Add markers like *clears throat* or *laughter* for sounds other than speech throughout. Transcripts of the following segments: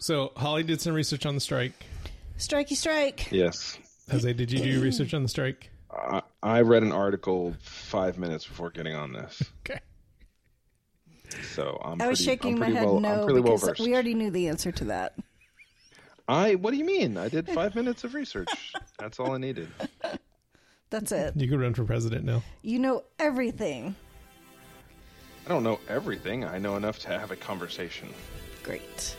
So Holly did some research on the strike. Strikey strike. Yes. Jose, did you do research on the strike? I, I read an article five minutes before getting on this, Okay. so I'm. I was pretty, shaking I'm my head well, no I'm well because we already knew the answer to that. I. What do you mean? I did five minutes of research. That's all I needed. That's it. You could run for president now. You know everything. I don't know everything. I know enough to have a conversation. Great.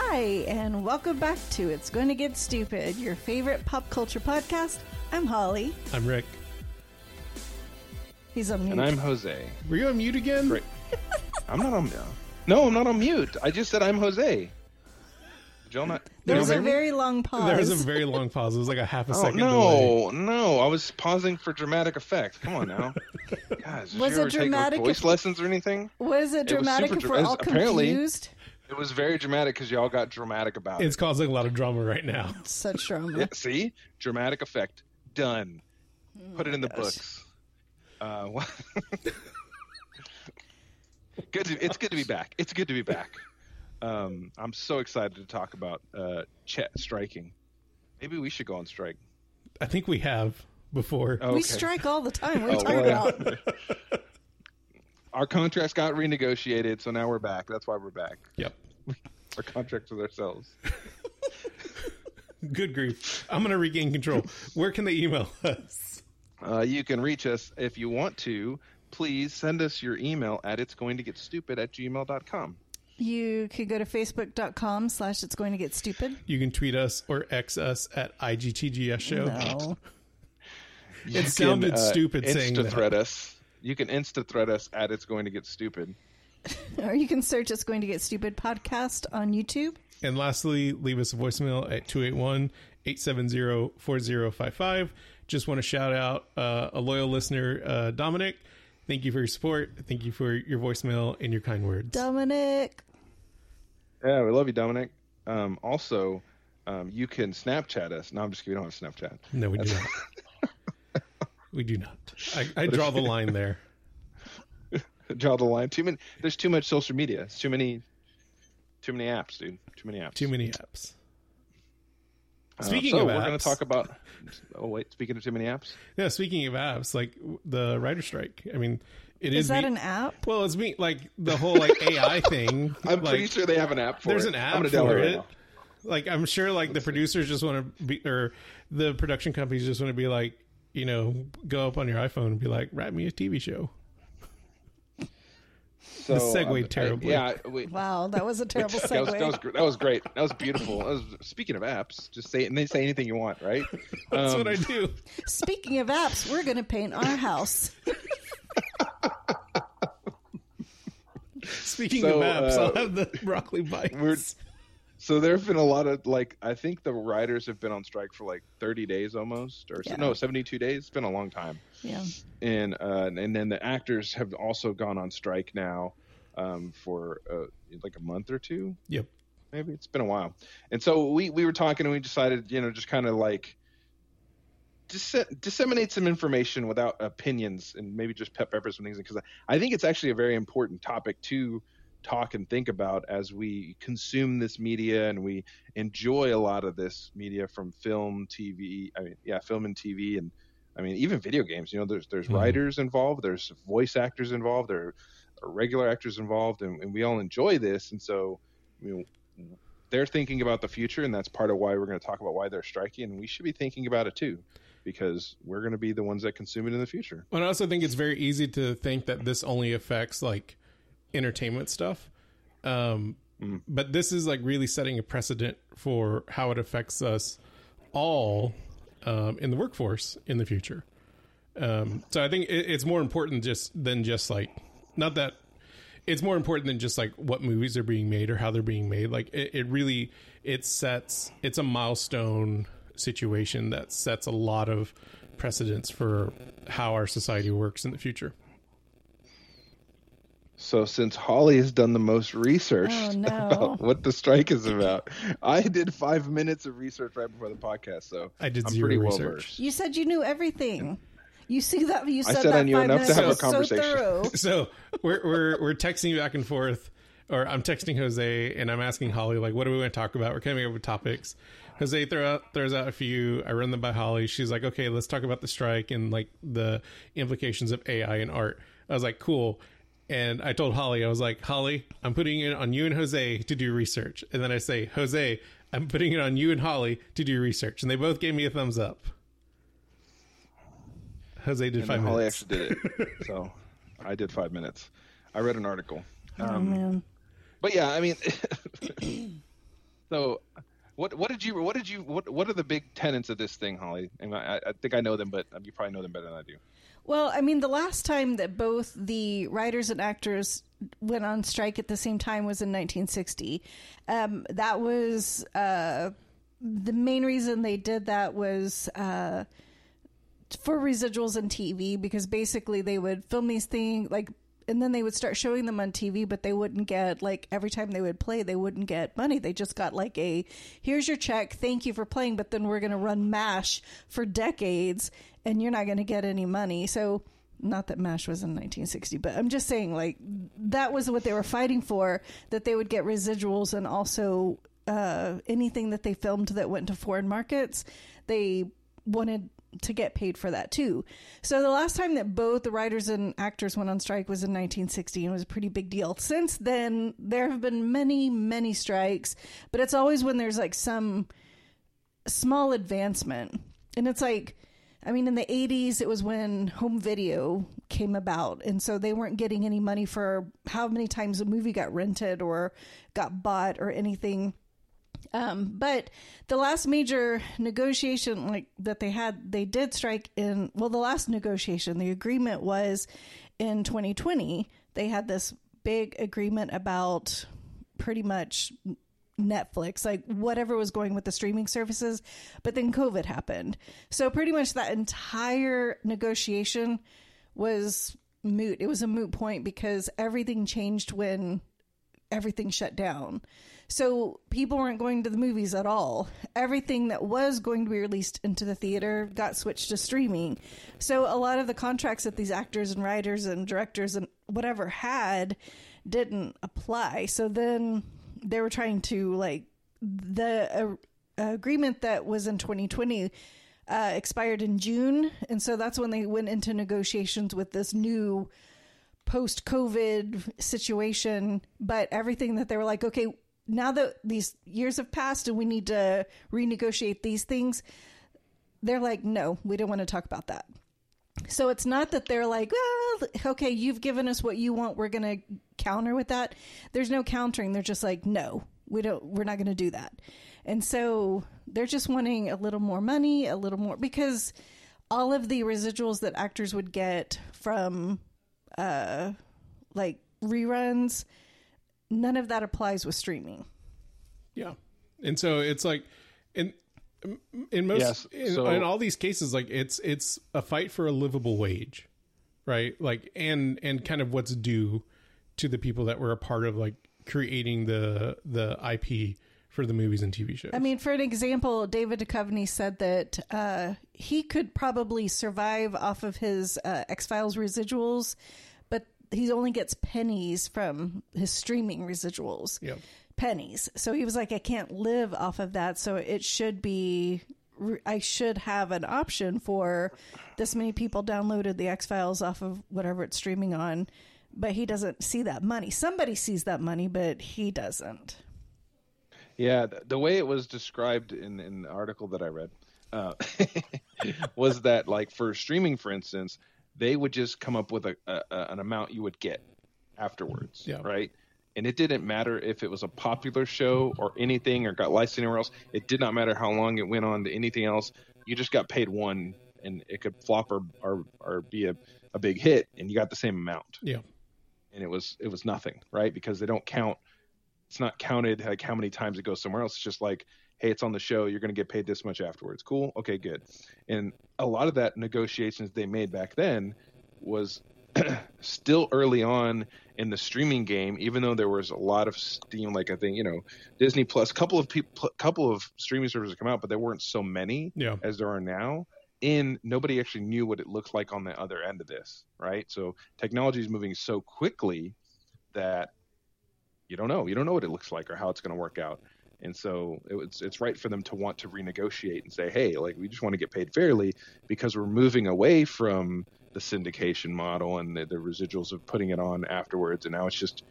Hi, and welcome back to It's Going to Get Stupid, your favorite pop culture podcast. I'm Holly. I'm Rick. He's on mute. And I'm Jose. Were you on mute again? Great. I'm not on. Mute. No, I'm not on mute. I just said I'm Jose. Did y'all not? there was a very long pause. There was a very long pause. It was like a half a Oh second delay. no, no! I was pausing for dramatic effect. Come on now, *laughs* guys. Did Was you it ever take dramatic like, voice if- lessons or anything? was it It dramatic super if dra- we're all apparently- confused? It was very dramatic because y'all got dramatic about it. It's causing a lot of drama right now. *laughs* Such drama. Yeah, see, dramatic effect done. Put it in the gosh. books. Uh, what- *laughs* good. To, it's good to be back. It's good to be back. Um, I'm so excited to talk about uh, Chet striking. Maybe we should go on strike. I think we have before. Okay. We strike all the time. What are you Oh, talking well. about? *laughs* Our contracts got renegotiated, so now we're back. That's why we're back. Yep. *laughs* Our contracts with ourselves. *laughs* Good grief. I'm going to regain control. Where can they email us? Uh, you can reach us if you want to. Please send us your email at it's going to get stupid at gmail.com. You could go to facebook.com slash it's going to get stupid. You can tweet us or X us at IGTGS show. No. *laughs* You sounded uh, stupid saying Insta that. thread us. You can insta thread us at it's going to get stupid. *laughs* Or you can search It's Going to Get Stupid podcast on YouTube. And lastly, leave us a voicemail at 281 870 4055. Just want to shout out uh, a loyal listener, uh, Dominic. Thank you for your support. Thank you for your voicemail and your kind words. Dominic. Yeah, we love you, Dominic. Um, also, um, you can Snapchat us. No, I'm just kidding. We don't have Snapchat. No, we do *laughs* not. We do not. I, I draw the line there. *laughs* Draw the line. Too many. There's too much social media. It's too many. Too many apps, dude. Too many apps. Too many apps. Uh, Speaking so of we're going to talk about. Oh wait, speaking of too many apps. Yeah, speaking of apps, like the writer strike. I mean, it Is is that me- an app? Well, it's me like the whole like AI *laughs* thing. I'm like, pretty sure they have an app for there's it. an I'm app gonna download for it. now. Like I'm sure like the producers just want to be or the production companies just want to be like, you know, go up on your iPhone and be like, write me a TV show. So, This segued um, I- terribly. yeah, we, Wow, that was a *laughs* terrible that was segue. that was that was great. That was beautiful. That was, speaking of apps, just say and they say anything you want, right? *laughs* That's Um, what I do. Speaking of apps, we're going to paint our house. *laughs* Speaking So, of apps, uh, I'll have the broccoli bites. We're so there have been a lot of like I think the writers have been on strike for like 30 days almost, or Yeah. no, 72 days. It's been a long time. Yeah. and uh, and then the actors have also gone on strike now um, for uh, like a month or two. Yep. Maybe it's been a while, and so we we were talking and we decided you know just kind of like dis- disseminate some information without opinions and maybe just pep pepper some things because I, I think it's actually a very important topic to talk and think about as we consume this media and we enjoy a lot of this media from film, TV. I mean, yeah, film and TV and I mean, even video games. You know, there's there's Mhm. writers involved, there's voice actors involved, there are regular actors involved, and, and we all enjoy this. And so, you know, they're thinking about the future, and that's part of why we're going to talk about why they're striking, and we should be thinking about it too, because we're going to be the ones that consume it in the future. And I also think it's very easy to think that this only affects like entertainment stuff. Um, Mm. But this is like really setting a precedent for how it affects us all um, in the workforce in the future. Um, so I think it, it's more important just than just like not that it's more important than just like what movies are being made or how they're being made. Like it, it really it sets it's a milestone situation that sets a lot of precedents for how our society works in the future. So, since Holly has done the most research Oh, *laughs* no. about what the strike is about, *laughs* I did five minutes of research right before the podcast, so I did I'm zero pretty well research. versed. You said you knew everything. You see that? You I said, said that I knew five enough to have a ago. So conversation. *laughs* so we're we're we're texting back and forth, or I'm texting Jose and I'm asking Holly like, what do we want to talk about? We're coming up with topics. Jose throw out, throws out a few. I run them by Holly. She's like, okay, let's talk about the strike and like the implications of AI and art. I was like, cool. And I told Holly, I was like, Holly, I'm putting it on you and Jose to do research. And then I say, Jose, I'm putting it on you and Holly to do research. And they both gave me a thumbs up. Jose did And five Holly minutes. actually did it. so I did five minutes. I read an article. oh Um, man. but yeah, I mean, *coughs* so what what did you what did you what what are the big tenets of this thing, Holly? And I, I think I know them, but you probably know them better than I do. Well, I mean, the last time that both the writers and actors went on strike at the same time was in 1960. Um, that was uh, the main reason they did that was uh, for residuals in TV because basically they would film these things like. And then they would start showing them on TV, but they wouldn't get like every time they would play, they wouldn't get money. They just got like a here's your check, thank you for playing, but then we're going to run MASH for decades and you're not going to get any money. So, not that MASH was in 1960, but I'm just saying, like, that was what they were fighting for that they would get residuals and also uh, anything that they filmed that went to foreign markets, they wanted to get paid for that too. So, the last time that both the writers and actors went on strike was in 1960 and it was a pretty big deal. Since then, there have been many, many strikes, but it's always when there's like some small advancement. And it's like, I mean, in the 80s, it was when home video came about. And so they weren't getting any money for how many times a movie got rented or got bought or anything. Um, but the last major negotiation, like that they had, they did strike in, well, the last negotiation, the agreement was in 2020. They had this big agreement about pretty much Netflix, like whatever was going with the streaming services. But then COVID happened. So pretty much that entire negotiation was moot. It was a moot point because everything changed when everything shut down. So people weren't going to the movies at all. Everything that was going to be released into the theater got switched to streaming. So a lot of the contracts that these actors and writers and directors and whatever had didn't apply. So then they were trying to like the uh, agreement that was in 2020 uh, expired in June, and so that's when they went into negotiations with this new post COVID situation. But everything that they were like, okay, now that these years have passed and we need to renegotiate these things, they're like, no, we don't want to talk about that. So it's not that they're like, well, okay, you've given us what you want, we're going to counter with that. There's no countering. They're just like, no, we don't, we're not going to do that. And so they're just wanting a little more money, a little more, because all of the residuals that actors would get from, uh, like reruns, none of that applies with streaming. Yeah, and so it's like, in in most Yes, in, so- in all these cases, like it's it's a fight for a livable wage, right? Like and and kind of what's due to the people that were a part of like creating the the IP for the movies and TV shows. I mean, for an example, David Duchovny said that uh, he could probably survive off of his uh, X Files residuals, but he only gets pennies from his streaming residuals. yeah, Pennies. So he was like, I can't live off of that. So it should be. I should have an option for this many people downloaded the X Files off of whatever it's streaming on, but he doesn't see that money. Somebody sees that money, but he doesn't. Yeah, the, the way it was described in in the article that I read uh, *laughs* was that like for streaming, for instance, they would just come up with a, a a- an amount you would get afterwards, Yeah. right? And it didn't matter if it was a popular show or anything or got licensed anywhere else. It did not matter how long it went on to anything else. You just got paid one, and it could flop or or, or be a, a big hit, and you got the same amount yeah, and it was it was nothing, right? Because they don't count. It's not counted like how many times it goes somewhere else. It's just like, hey, it's on the show. You're going to get paid this much afterwards. Cool. Okay, good. And a lot of that negotiations they made back then was *clears throat* still early on in the streaming game. Even though there was a lot of steam, like I think you know Disney Plus, couple of people, couple of streaming services come out, but there weren't so many yeah, as there are now. in nobody actually knew what it looks like on the other end of this, right? So technology is moving so quickly that you don't know. You don't know what it looks like or how it's going to work out. And so it's it's right for them to want to renegotiate and say, hey, like we just want to get paid fairly because we're moving away from the syndication model and the, the residuals of putting it on afterwards, and now it's just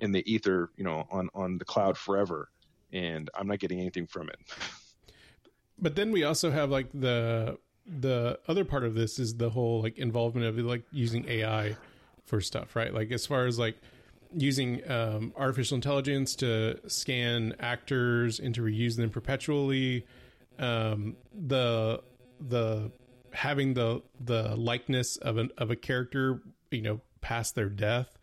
in the ether, you know, on on the cloud forever, and I'm not getting anything from it. *laughs* But then we also have like the the other part of this is the whole like involvement of like using AI for stuff, right? Like as far as like using um, artificial intelligence to scan actors and to reuse them perpetually. Um, the the having the the likeness of an of a character, you know, past their death,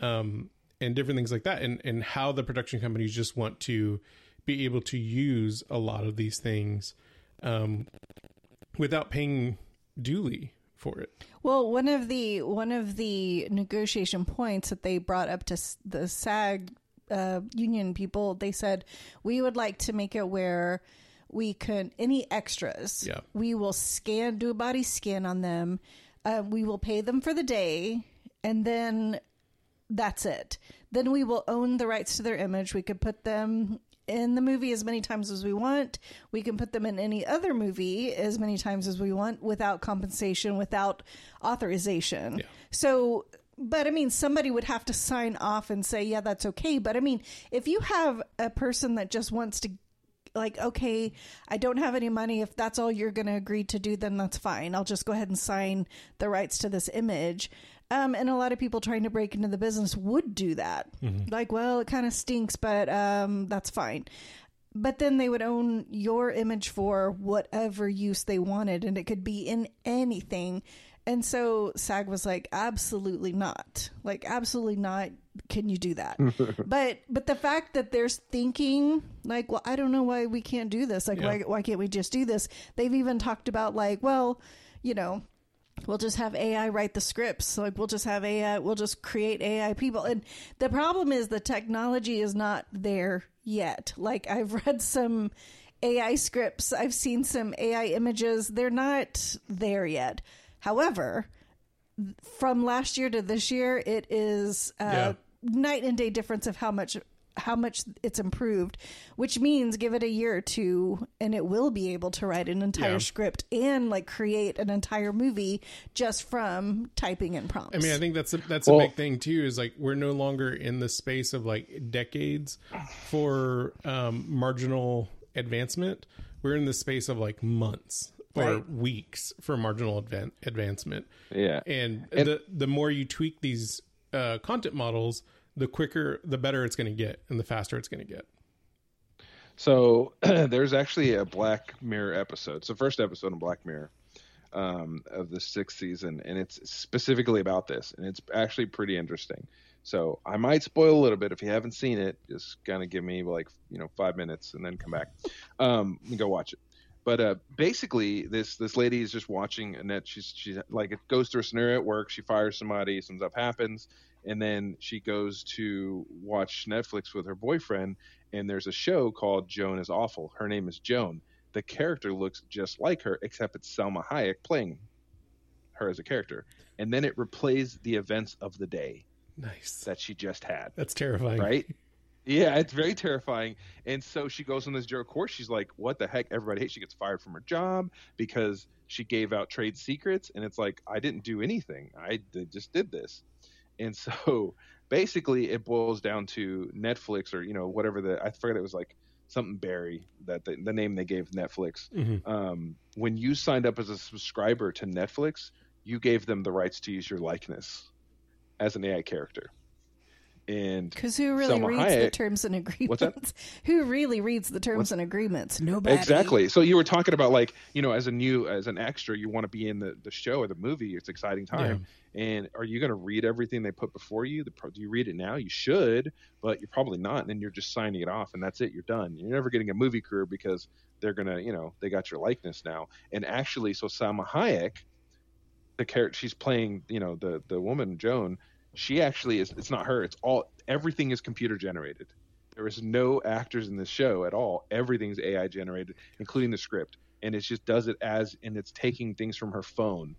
um, and different things like that, and and how the production companies just want to be able to use a lot of these things um, without paying duly for it. Well, one of the one of the negotiation points that they brought up to the SAG uh, union people, they said we would like to make it where we can any extras. Yeah. we will scan, do a body scan on them. Uh, we will pay them for the day, and then that's it. Then we will own the rights to their image. We could put them in the movie as many times as we want. We can put them in any other movie as many times as we want without compensation, without authorization. Yeah. So, but I mean, somebody would have to sign off and say, yeah, that's okay. But I mean, if you have a person that just wants to, like, okay, I don't have any money. If that's all you're going to agree to do, then that's fine. I'll just go ahead and sign the rights to this image. Um, and a lot of people trying to break into the business would do that. Like, well, it kind of stinks, but um, that's fine. But then they would own your image for whatever use they wanted, and it could be in anything. And so SAG was like, absolutely not. Like, absolutely not. Can you do that? *laughs* but but the fact that there's thinking like, well, I don't know why we can't do this. Like, Yeah. why why can't we just do this? They've even talked about like, well, you know, we'll just have AI write the scripts. Like we'll just have AI, we'll just create AI people. And the problem is the technology is not there yet. Like I've *laughs* read some AI scripts, I've seen some AI images. They're not there yet. However, from last year to this year, it is uh, Yeah. Night and day difference of how much how much it's improved, which means give it a year or two and it will be able to write an entire Yeah. script and like create an entire movie just from typing in prompts. I mean, I think that's a, that's Well- a big thing too. Is like we're no longer in the space of like decades for um, marginal advancement. We're in the space of like months or Right. weeks for marginal advan- advancement. Yeah. And, And- the the more you tweak these uh, content models, the quicker, the better it's going to get, and the faster it's going to get. So *clears throat* there's actually a Black Mirror episode. The first episode of Black Mirror um, of the sixth season, and it's specifically about this, and it's actually pretty interesting. So I might spoil a little bit if you haven't seen it. Just kind of give me like you know five minutes and then come back um, and go watch it. But uh, basically, this this lady is just watching Annette. She's she's like it goes through a scenario at work. She fires somebody. Some stuff happens, and then she goes to watch Netflix with her boyfriend. And there's a show called Joan is Awful. Her name is Joan. The character looks just like her, except it's Salma Hayek playing her as a character. And then it replays the events of the day Nice. that she just had That's terrifying. right? Yeah, it's very terrifying. And so she goes on this joke course. She's like, "What the heck? Everybody hates." She gets fired from her job because she gave out trade secrets, and it's like, I didn't do anything. I just did this. And so *laughs* basically, it boils down to Netflix or you know whatever the I forget it was like something Barry that the, the name they gave Netflix. Mhm. Um, when you signed up as a subscriber to Netflix, you gave them the rights to use your likeness as an AI character. And Because who really Salma reads the terms and agreements? What's that? *laughs* Who really reads the terms and agreements? Nobody. Exactly. So you were talking about like, you know, as a new as an extra, you want to be in the, the show or the movie. It's exciting time. And are you going to read everything they put before you? The, do you read it now? You should, but you're probably not. And then you're just signing it off, and that's it. You're done. You're never getting a movie career because they're gonna, you know, they got your likeness now. And actually, so Salma Hayek, the character she's playing, you know, the the woman Joan, she actually is. It's not her. It's all everything is computer generated. There is no actors in this show at all. Everything's AI generated, including the script. and it just does it as and it's taking things from her phone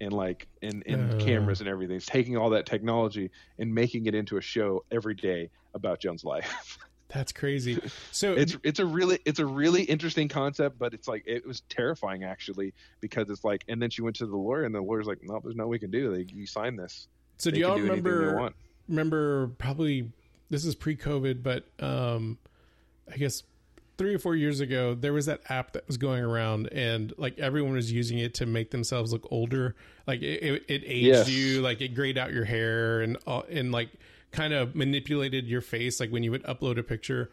and like and, and Uh. cameras and everything. It's taking all that technology and making it into a show every day about Joan's life. *laughs* That's crazy. So it's it's a really it's a really interesting concept, but it's like it was terrifying actually because it's like and then she went to the lawyer and the lawyer's like, no, there's no we can do. Like you sign this. So do y'all do remember remember probably this is pre-COVID, but um, I guess three or four years ago there was that app that was going around, and like everyone was using it to make themselves look older. Like it, it, it aged Yes. you, like it grayed out your hair, and uh, and like kind of manipulated your face. Like when you would upload a picture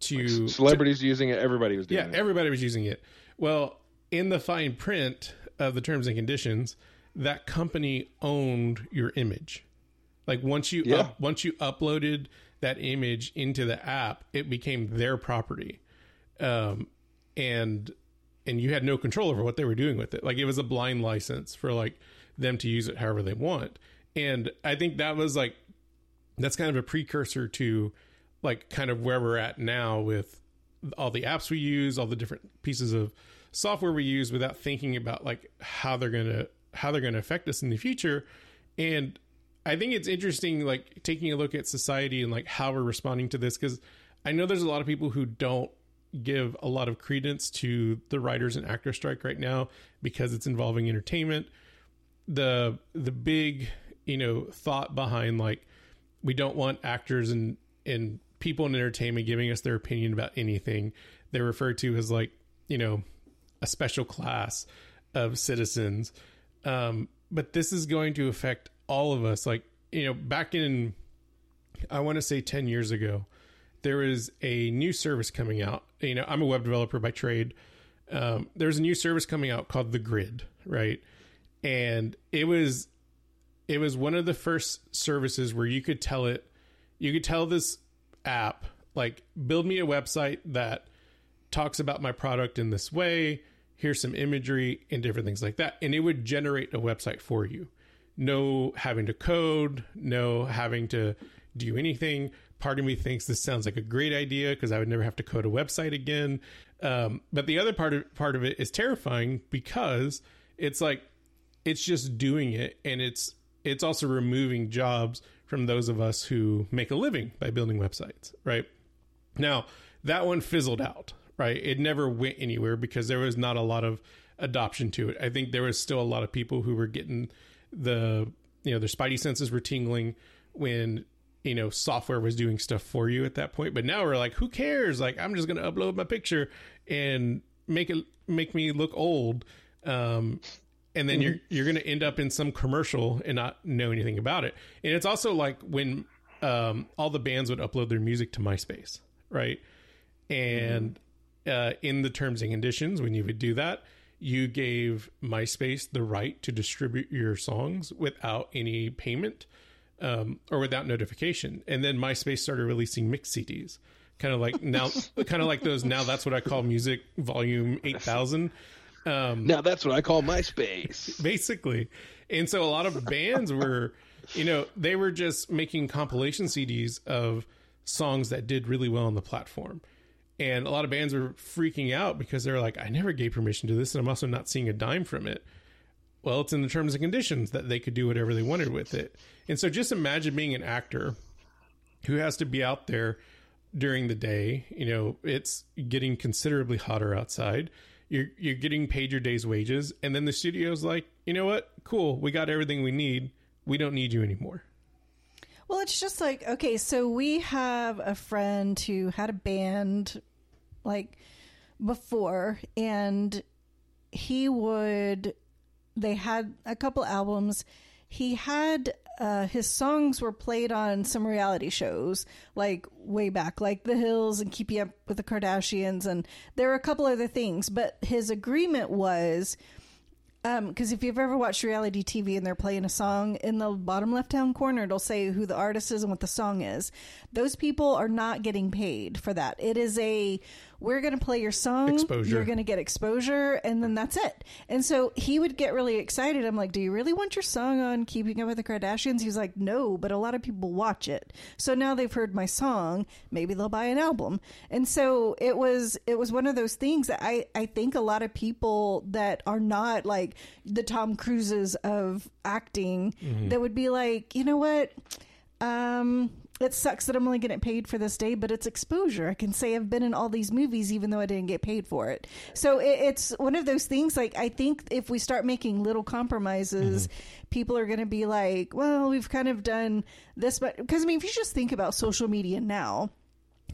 to Celebrities using it, everybody was doing yeah, it. everybody was using it. Well, in the fine print of the terms and conditions, that company owned your image. Like once you Yeah. up, once you uploaded that image into the app, it became their property, um, and and you had no control over what they were doing with it. Like it was a blind license for like them to use it however they want. And I think that was like that's kind of a precursor to like kind of where we're at now with all the apps we use, all the different pieces of software we use without thinking about like how they're going to how they're going to affect us in the future. And I think it's interesting like taking a look at society and like how we're responding to this cuz I know there's a lot of people who don't give a lot of credence to the writers and actor strike right now because it's involving entertainment. The the big, you know, thought behind like we don't want actors and and people in entertainment giving us their opinion about anything. They're referred to as like you know a special class of citizens. Um, but this is going to affect all of us. Like you know, back in I want to say ten years ago, there was a new service coming out. You know, I'm a web developer by trade. Um, there's a new service coming out called the Grid, right? And it was it was one of the first services where you could tell it you could tell this app like build me a website that talks about my product in this way here's some imagery and different things like that. And it would generate a website for you. No having to code no having to do anything. Part of me thinks this sounds like a great idea because i would never have to code a website again. Um, but the other part of part of it is terrifying because it's like it's just doing it and it's it's also removing jobs from those of us who make a living by building websites right? Now that one fizzled out right? It never went anywhere because there was not a lot of adoption to it. I think there was still a lot of people who were getting the you know their spidey senses were tingling when you know software was doing stuff for you at that point. But now we're like who cares? Like i'm just going to upload my picture and make it make me look old um and then you're you're going to end up in some commercial and not know anything about it. And it's also like when um, all the bands would upload their music to MySpace, right? And uh, in the terms and conditions, when you would do that, you gave MySpace the right to distribute your songs without any payment um, or without notification. And then MySpace started releasing mix CDs, kind of like now, *laughs* kind of like those. Now that's what I call music volume eight thousand. Um, Now that's what I call MySpace. *laughs* basically. And so a lot of bands were, you know, they were just making compilation CDs of songs that did really well on the platform. And a lot of bands were freaking out because they're like, I never gave permission to this, and I'm also not seeing a dime from it. Well, it's in the terms and conditions that they could do whatever they wanted with it. And so just imagine being an actor who has to be out there during the day. You know, it's getting considerably hotter outside. You're you're getting paid your day's wages, and then the studio's like, you know what? Cool, we got everything we need. We don't need you anymore. Well, it's just like okay, so we have a friend who had a band like before, and he would. They had a couple albums. He had uh, his songs were played on some reality shows, like way back, like The Hills and Keeping Up with the Kardashians, and there were a couple other things. But his agreement was because if you've ever watched reality TV and they're playing a song in the bottom left hand corner, it'll say who the artist is and what the song is. Those people are not getting paid for that. It is a we're going to play your song, Exposure. you're going to get exposure, and then that's it. And so he would get really excited. I'm like, "Do you really want your song on Keeping Up with the Kardashians?" He's like, "No, but a lot of people watch it, so now they've heard my song. Maybe they'll buy an album." And so it was it was one of those things that I I think a lot of people that are not like the Tom Cruises of acting that would be like, you know what, um. It sucks that I'm only getting paid for this day, but it's exposure. I can say I've been in all these movies even though I didn't get paid for it. So it, it's one of those things. Like I think if we start making little compromises, mm-hmm. people are going to be like, "Well, we've kind of done this," but because I mean, if you just think about social media now,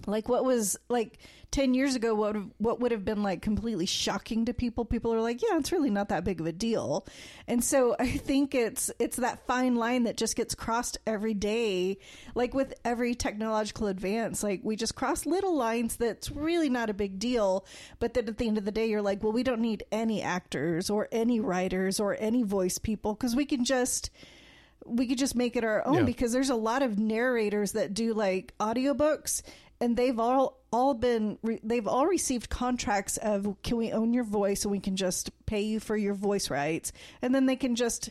like what was like 10 years ago what would- what would have been like completely shocking to people people are like yeah it's really not that big of a deal and so *laughs* i think it's it's that fine line that just gets crossed every day like with every technological advance like we just cross little lines that's really not a big deal but then at the end of the day you're like well we don't need any actors or any writers or any voice people because we can just we could just make it our own Yeah. because there's a lot of narrators that do like audiobooks and they've all all been re- they've all received contracts of can we own your voice and we can just pay you for your voice rights? And then they can just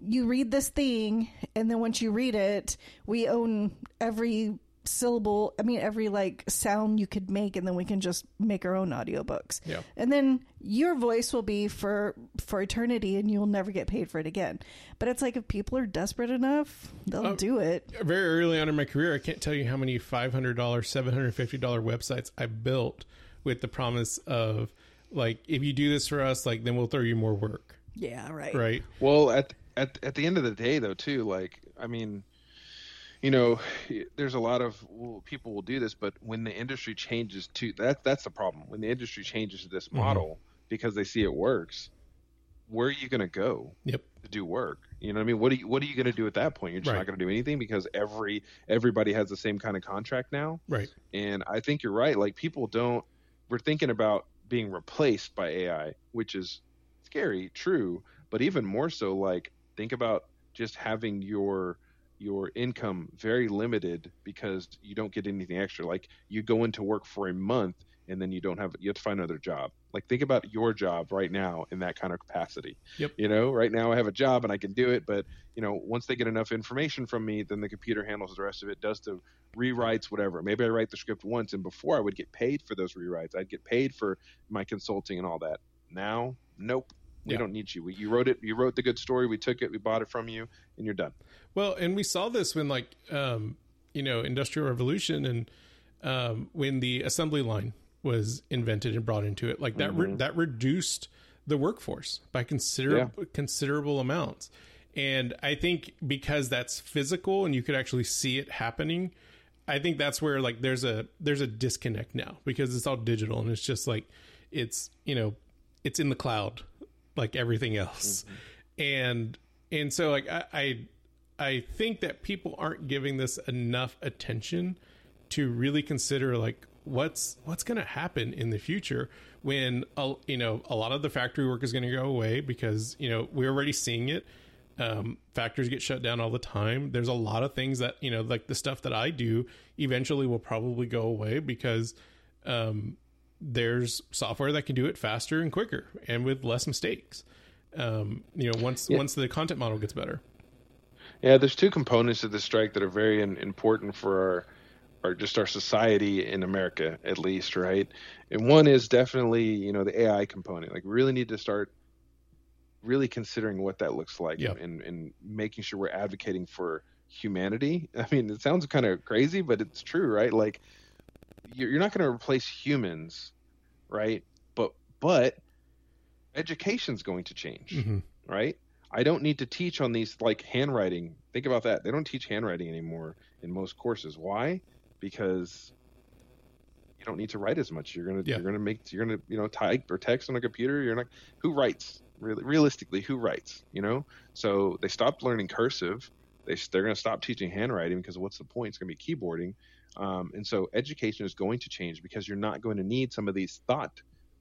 you read this thing and then once you read it we own every syllable i mean every like sound you could make and then we can just make our own audiobooks Yeah. and then your voice will be for for eternity and you'll never get paid for it again but it's like if people are desperate enough they'll Oh. do it very early on in my career, I can't tell you how many five hundred dollars, seven hundred fifty dollar websites I built with the promise of like, if you do this for us, like, then we'll throw you more work, yeah right right? Well, at at at the end of the day, though, too, like I mean, you know, there's a lot of well, people will do this, but when the industry changes to that, that's the problem. When the industry changes to this mm-hmm. model because they see it works, where are you going to go Yep. to do work? You know what I mean? What are you What are you going to do at that point? You're just Right. not going to do anything because every everybody has the same kind of contract now. Right. And I think you're right. Like people don't. We're thinking about being replaced by AI, which is scary, true, but even more so, like think about just having your your income very limited because you don't get anything extra. Like you go into work for a month and then you don't have you have to find another job. Like think about your job right now in that kind of capacity. Yep. You know, right now I have a job and I can do it, but you know, once they get enough information from me, then the computer handles the rest of it, does the rewrites, whatever. Maybe I write the script once and before I would get paid for those rewrites. I'd get paid for my consulting and all that. Now, nope. We Yeah. don't need you. We, you wrote it. You wrote the good story. We took it. We bought it from you, and you're done. Well, and we saw this when like um, you know, industrial revolution and um, when the assembly line was invented and brought into it, like that re- that reduced the workforce by considerable considerable amounts. And I think because that's physical and you could actually see it happening, I think that's where like there's a there's a disconnect now because it's all digital and it's just like it's you know it's in the cloud like everything else. And and so like I, I i think that people aren't giving this enough attention to really consider like what's what's going to happen in the future when a, you know a lot of the factory work is going to go away because you know we're already seeing it. Um, factories get shut down all the time. There's a lot of things that you know like the stuff that i do eventually will probably go away because um, there's software that can do it faster and quicker and with less mistakes um, you know once once the content model gets better Yeah, there's two components of the strike that are very important for our, our just our society in America, at least, right? And one is definitely, you know, the AI component. Like, we really need to start really considering what that looks like Yep. and, and making sure we're advocating for humanity. *laughs* I mean, it sounds kind of crazy, but it's true, right? Like, you're, you're not going to replace humans, right? But but education's going to change Mhm. right? I don't need to teach on these like handwriting. Think about that. They don't teach handwriting anymore in most courses. Why? Because you don't need to write as much. You're gonna Yeah. you're gonna make you're gonna you know type or text on a computer. You're not who writes really realistically who writes you know. So they stopped learning cursive. They they're gonna stop teaching handwriting because what's the point? It's gonna be keyboarding. Um, and so education is going to change because you're not going to need some of these thought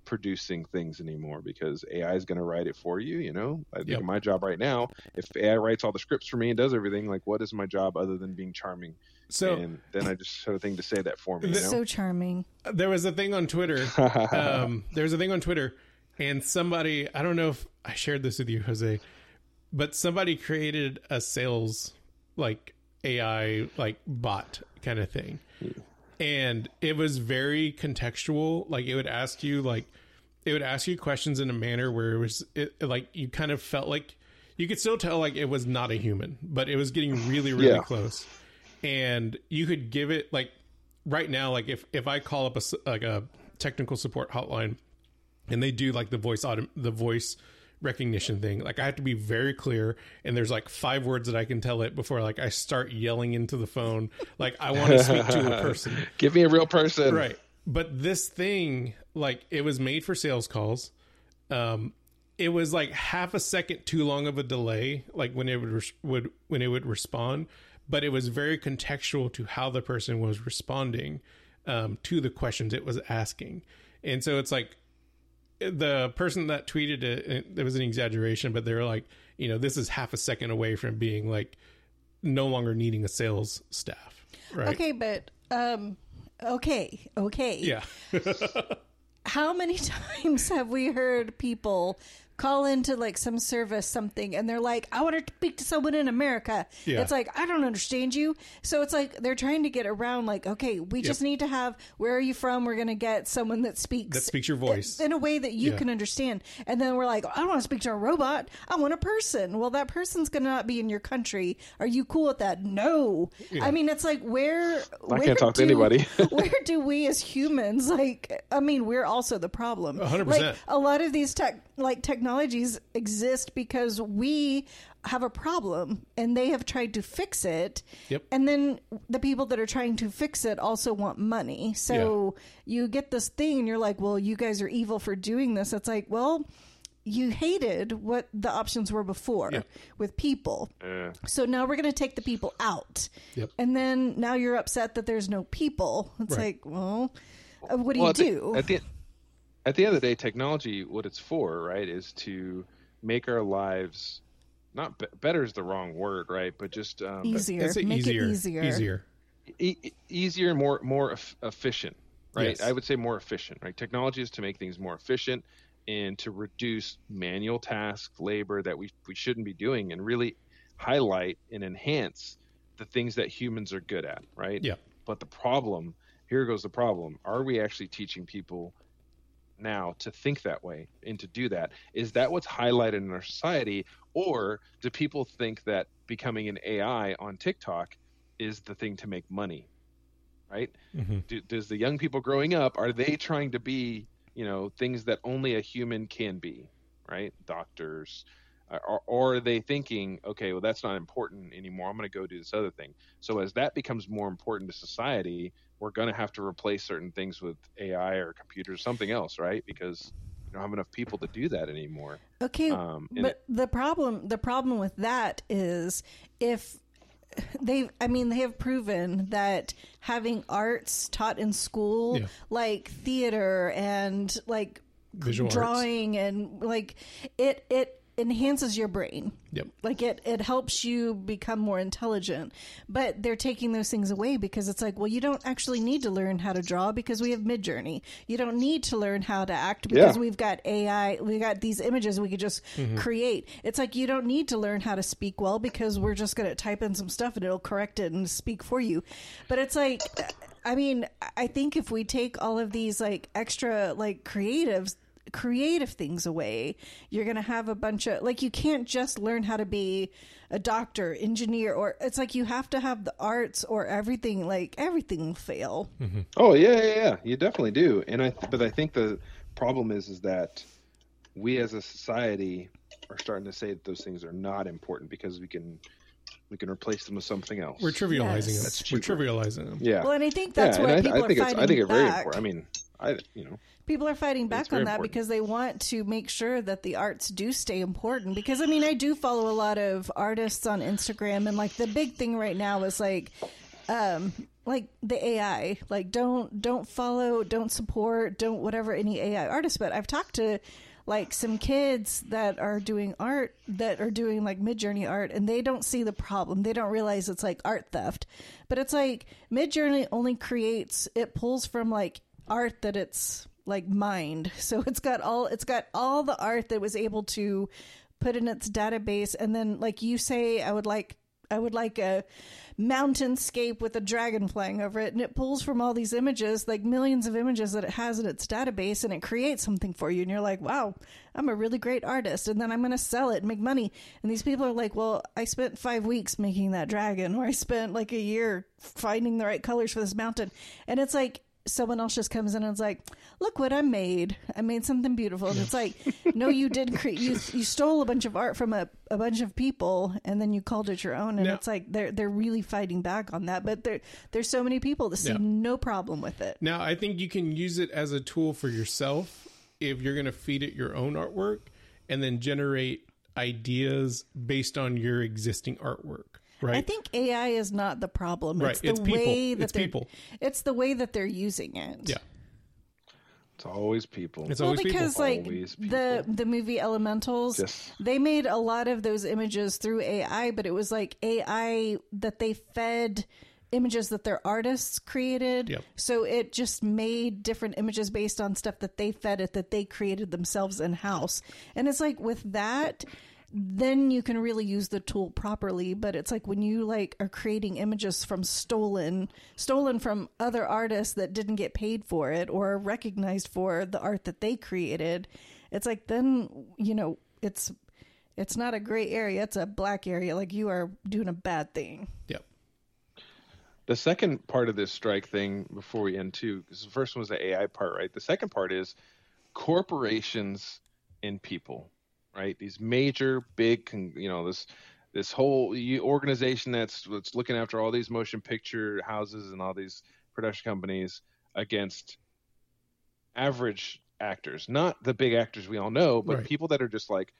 producing things anymore because AI is going to write it for you. You know, I think Yep. my job right now. If AI writes all the scripts for me and does everything, like what is my job other than being charming? So and then I just have a thing to say that for me. You know? So charming. there was a thing on Twitter. *laughs* um, there was a thing on Twitter, and somebody I don't know if I shared this with you, Jose, but somebody created a sales like AI like bot kind of thing, and it was very contextual. Like it would ask you like it would ask you questions in a manner where it was it, like you kind of felt like you could still tell like it was not a human, but it was getting really really Yeah. close, and you could give it like right now like if if I call up a like a technical support hotline and they do like the voice auto the voice recognition thing. Like I have to be very clear and there's like five words that I can tell it before like I start yelling into the phone like I want to speak to a *laughs* person. Give me a real person. right. But this thing like it was made for sales calls. Um it was like half a second too long of a delay like when it would res- would when it would respond but it was very contextual to how the person was responding um, to the questions it was asking. And so it's like the person that tweeted it, it there was an exaggeration but they were like you know this is half a second away from being like no longer needing a sales staff right Okay, but um, okay, okay. yeah *laughs* How many *laughs* times have we heard people call into like some service something and they're like, I want to speak to someone in America. Yeah. It's like, I don't understand you. So it's like they're trying to get around like, okay, we just need to have where are you from? We're gonna get someone that speaks that speaks your voice in a way that you Yeah. can understand. And then we're like, I don't want to speak to a robot. I want a person. Well, that person's going to not be in your country. Are you cool with that? No. I mean, it's like where I where can't talk to anybody. *laughs* where do we as humans like? I mean, we're also the problem. 100%. Like a lot of these tech like technologies exist because we have a problem and they have tried to fix it. Yep. And then the people that are trying to fix it also want money. So you get this thing and you're like, well, you guys are evil for doing this. It's like, well, you hated what the options were before Yeah. with people. Yeah. So now we're going to take the people out. Yep. And then now you're upset that there's no people. It's Right. like, well, uh, what do Well, you at the- do? at the at the end of the day, technology, what it's for, right, is to make our lives not be- better is the wrong word, right, but just um, easier. I'd Make easier, it easier. easier. e- e- easier more more eff- efficient, right? Yes. I would say more efficient, right? Technology is to make things more efficient and to reduce manual task labor that we we shouldn't be doing, and really highlight and enhance the things that humans are good at, right? Yeah. But the problem, here goes the problem: Are we actually teaching people? Now to think that way and to do that? Is that what's highlighted in our society or do people think that becoming an ai on tiktok is the thing to make money right? Hmm do, does the young people growing up are they trying to be you know things that only a human can be right? Doctors Uh, or, or are they thinking okay well that's not important anymore. I'm going to go do this other thing. So as that becomes more important to society we're going to have to replace certain things with ai or computers something else right because we don't have enough people to do that anymore Okay, Um, and but the problem the problem with that is if *sighs* they I mean they have proven that having arts taught in school Yeah. like theater and like Visual arts. drawing and like it it enhances your brain. Yep. Like it it helps you become more intelligent. But they're taking those things away because it's like, well, you don't actually need to learn how to draw because we have Midjourney. You don't need to learn how to act because Yeah. we've got AI. We got these images we could just mm-hmm. create. It's like you don't need to learn how to speak well because we're just going to type in some stuff and it'll correct it and speak for you. But it's like I mean, I think if we take all of these like extra like creatives creative things away you're going to have a bunch of like you can't just learn how to be a doctor engineer or it's like you have to have the arts or everything like everything will fail mm-hmm. Oh yeah, yeah, yeah. You definitely do. And I, but I think the problem is, is that we as a society are starting to say that those things are not important because we can, we can replace them with something else. We're trivializing Yes. them. That's We're trivializing them. yeah. well and i think that's yeah, why people I, I think are it's, fighting I think it's very back important. I mean, I, you know, people are fighting back on that important. because they want to make sure that the arts do stay important because i mean i do follow a lot of artists on instagram and like the big thing right now is like um like the AI. Like don't don't follow, don't support, don't whatever any AI artist. But I've talked to like some kids that are doing art that are doing like Midjourney art, and they don't see the problem. They don't realize it's like art theft. But it's like Midjourney only creates it pulls from like art that it's like mined. *laughs* So it's got all it's got all the art that was able to put in its database. And then like you say I would like I would like a mountainscape with a dragon flying over it. And it pulls from all these images like millions of images that it has in its database and it creates something for you. And you're like wow i'm a really great artist and then i'm going to sell it and make money. And these people are like well i spent five weeks making that dragon *laughs* or i spent like a year finding the right colors for this mountain. And it's like someone else just comes in and is like, "Look what I made! I made something beautiful." And it's like, no, you did create. You you stole a bunch of art from a, a bunch of people, and then you called it your own. And Now- it's like they're they're really fighting back on that. But there there's so many people that see Yeah. no problem with it. Now, I think you can use it as a tool for yourself if you're going to feed it your own artwork and then generate ideas based on your existing artwork, right? I think AI is not the problem. Right, It's the it's people. way that It's they're people. it's the way that they're using it. yeah, It's always people. it's well, always because people. like Always the people. the movie Elementals, Yes. they made a lot of those images through AI, but it was like AI that they fed images that their artists created. Yep. So it just made different images based on stuff that they fed it that they created themselves in house. And it's like with that then you can really use the tool properly but it's like when you like are creating images from stolen stolen from other artists that didn't get paid for it or recognized for the art that they created it's like then you know it's it's not a gray area it's a black area like you are doing a bad thing Yep. The second part of this strike thing, before we end too, because the first one was the AI part, right? The second part is corporations and people, right? These major, big, you know, this this whole organization that's that's looking after all these motion picture houses and all these production companies against average actors, not the big actors we all know, but Right. people that are just like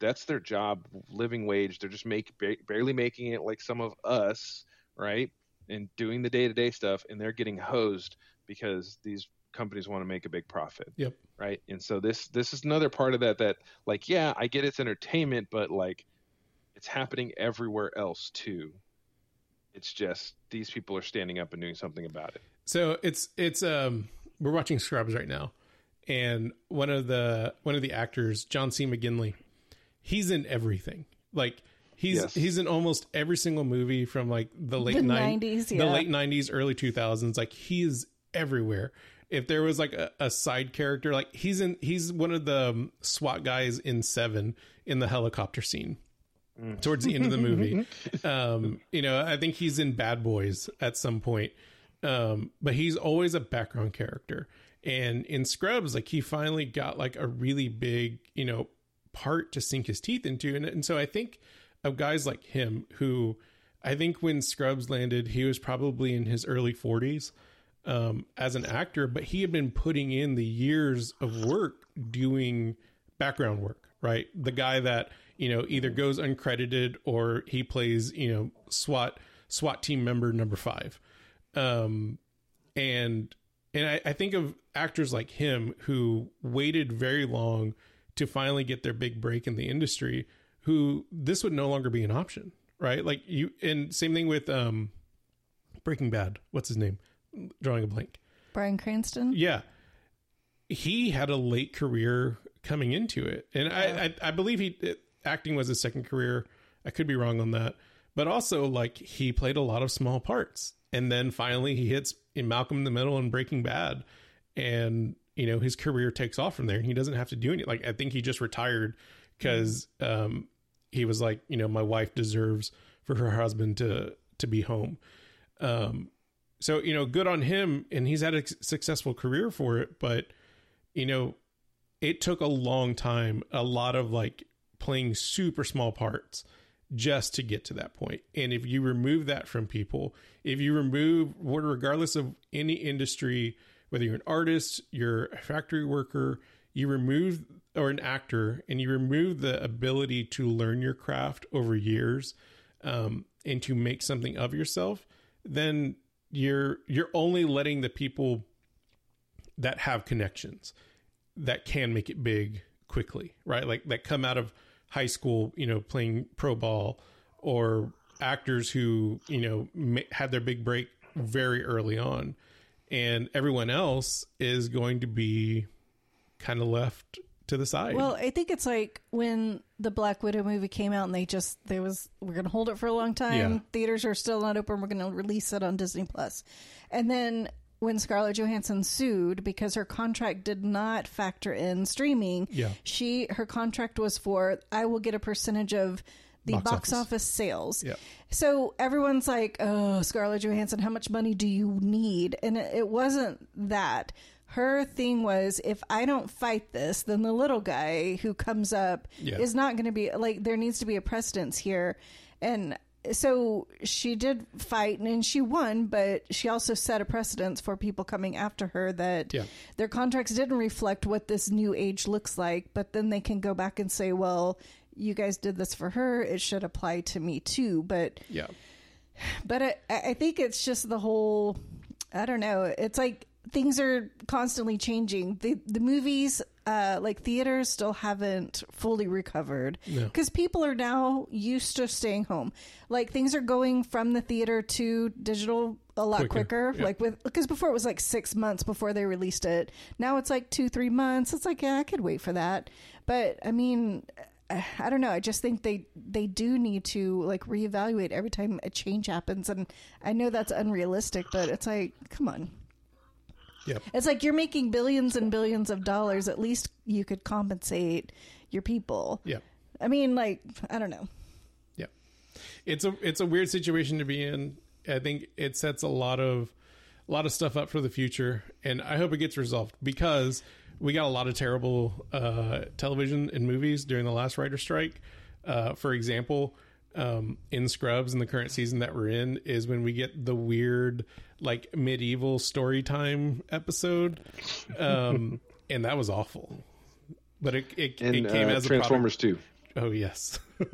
that's their job, living wage. They're just make ba- barely making it like some of us, right? And doing the day to day stuff, and they're getting hosed because these companies want to make a big profit, Yep. right? And so this this is another part of that that like yeah, I get it's entertainment, but like it's happening everywhere else too. It's just these people are standing up and doing something about it. So it's it's um we're watching Scrubs right now, and one of the one of the actors, John C. McGinley, he's in everything. Like he's Yes. he's in almost every single movie from like the late The nine- 90s, the late nineties, early two thousands. Like he is everywhere. If there was like a, a side character, like he's in he's one of the um, SWAT guys in Seven in the helicopter scene towards the end of the movie. *laughs* Um, you know, I think he's in Bad Boys at some point. Um, but he's always a background character. And in Scrubs, like he finally got like a really big, you know, part to sink his teeth into. And, and so I think of guys like him who I think when Scrubs landed, he was probably in his early 40s um, as an actor, but he had been putting in the years of work doing background work, right? The guy that, you know, either goes uncredited or he plays, you know, SWAT SWAT team member number five. Um, and and I, I think of actors like him who waited very long to finally get their big break in the industry, who this would no longer be an option, right? Like you and same thing with um Breaking Bad. What's his name? Drawing a blank. Bryan Cranston Yeah. He had a late career coming into it. And I, I, I believe he acting was his second career. I could be wrong on that. But also like he played a lot of small parts. And then finally he hits in Malcolm in the Middle and Breaking Bad. And, you know, his career takes off from there. He doesn't have to do anything. Like I think he just retired because um he was like, you know, my wife deserves for her husband to to be home. Um so you know good on him and he's had a successful career for it but you know it took a long time a lot of like playing super small parts just to get to that point. And if you remove that from people if you remove regardless of any industry whether you're an artist you're a factory worker you remove or an actor and you remove the ability to learn your craft over years um, and to make something of yourself then you're you're only letting the people that have connections that can make it big quickly, right? Like that come out of high school, you know, playing pro ball or actors who, you know, ma- had their big break very early on. And everyone else is going to be kind of left to the side. Well, I think it's like when the Black Widow movie came out and they just there was we're going to hold it for a long time. Yeah. Theaters are still not open. We're going to release it on Disney Plus. And then when Scarlett Johansson sued because her contract did not factor in streaming, Yeah. she her contract was for I will get a percentage of the Box box, office. office. sales. Yeah. So everyone's like, "Oh, Scarlett Johansson, how much money do you need?" And it, it wasn't that. Her thing was, if I don't fight this, then the little guy who comes up Yeah. is not going to be like. There needs to be a precedence here, and so she did fight and she won, but she also set a precedence for people coming after her that Yeah. their contracts didn't reflect what this new age looks like. But then they can go back and say, "Well." You guys did this for her. It should apply to me too. But yeah. *sighs* but I, I think it's just the whole. I don't know. It's like things are constantly changing. The the movies, uh, like theaters, still haven't fully recovered because people are now used to staying home. Like things are going from the theater to digital a lot Quicker, quicker. yeah. Like with because before it was like six months before they released it. Now it's like two three months. It's like yeah, I could wait for that. But I mean. *sighs* I don't know. I just think they they do need to like reevaluate every time a change happens, and I know that's unrealistic, but it's like, come on. Yep. It's like you're making billions and billions of dollars. At least you could compensate your people. Yeah. I mean, like, I don't know. Yeah. It's a it's a weird situation to be in. I think it sets a lot of a lot of stuff up for the future and I hope it gets resolved because we got a lot of terrible uh, television and movies during the last writer strike. Uh, for example, um, in Scrubs in the current season that we're in is when we get the weird like medieval story time episode, um, *laughs* and that was awful. But it it, And it came uh, as a product- Transformers 2, Oh yes, Dark of the *laughs*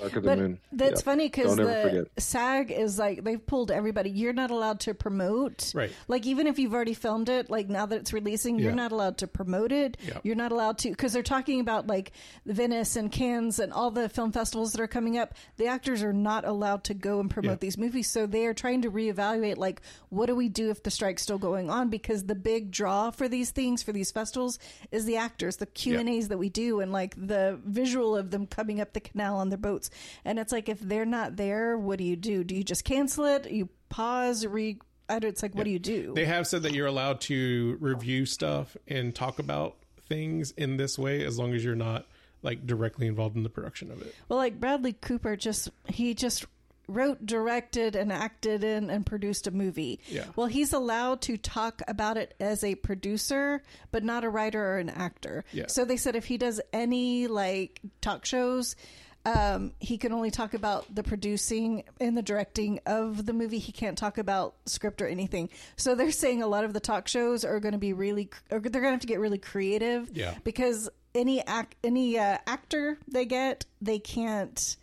But that's Yep. funny because the forget. SAG is like they've pulled everybody. You're not allowed to promote. Right. Like even if you've already filmed it, like now that it's releasing, you're not allowed to promote it. Yeah. You're not allowed to because they're talking about like Venice and Cannes and all the film festivals that are coming up. The actors are not allowed to go and promote Yeah. these movies, so they are trying to reevaluate like what do we do if the strike's still going on? Because the big draw for these things for these festivals is the actors, the Q and A's that we do, and like the visual of them coming up the canal on their boats. And it's like if they're not there, what do you do? Do you just cancel it? You pause, re. I don't, it's like, what do you do? They have said that you're allowed to review stuff and talk about things in this way as long as you're not like directly involved in the production of it. Well, like Bradley Cooper just he just wrote, directed, and acted in and produced a movie. Yeah. Well, he's allowed to talk about it as a producer, but not a writer or an actor. Yeah. So they said if he does any like talk shows. Um, he can only talk about the producing and the directing of the movie. He can't talk about script or anything. So they're saying a lot of the talk shows are going to be really, or they're going to have to get really creative Yeah. because any act any uh, actor they get they can't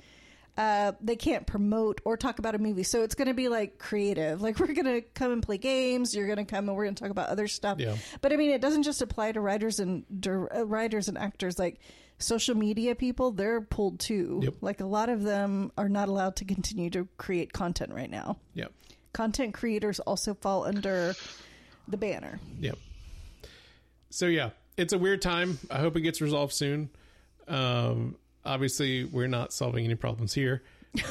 uh, they can't promote or talk about a movie so it's going to be like creative like *laughs* we're going to come and play games you're going to come and we're going to talk about other stuff Yeah. but i mean it doesn't just apply to writers and uh, writers and actors like social media people they're pulled too Yep. like a lot of them are not allowed to continue to create content right now Yep. content creators also fall under the banner Yep. So yeah, it's a weird time. I hope it gets resolved soon. Um, obviously, we're not solving any problems here.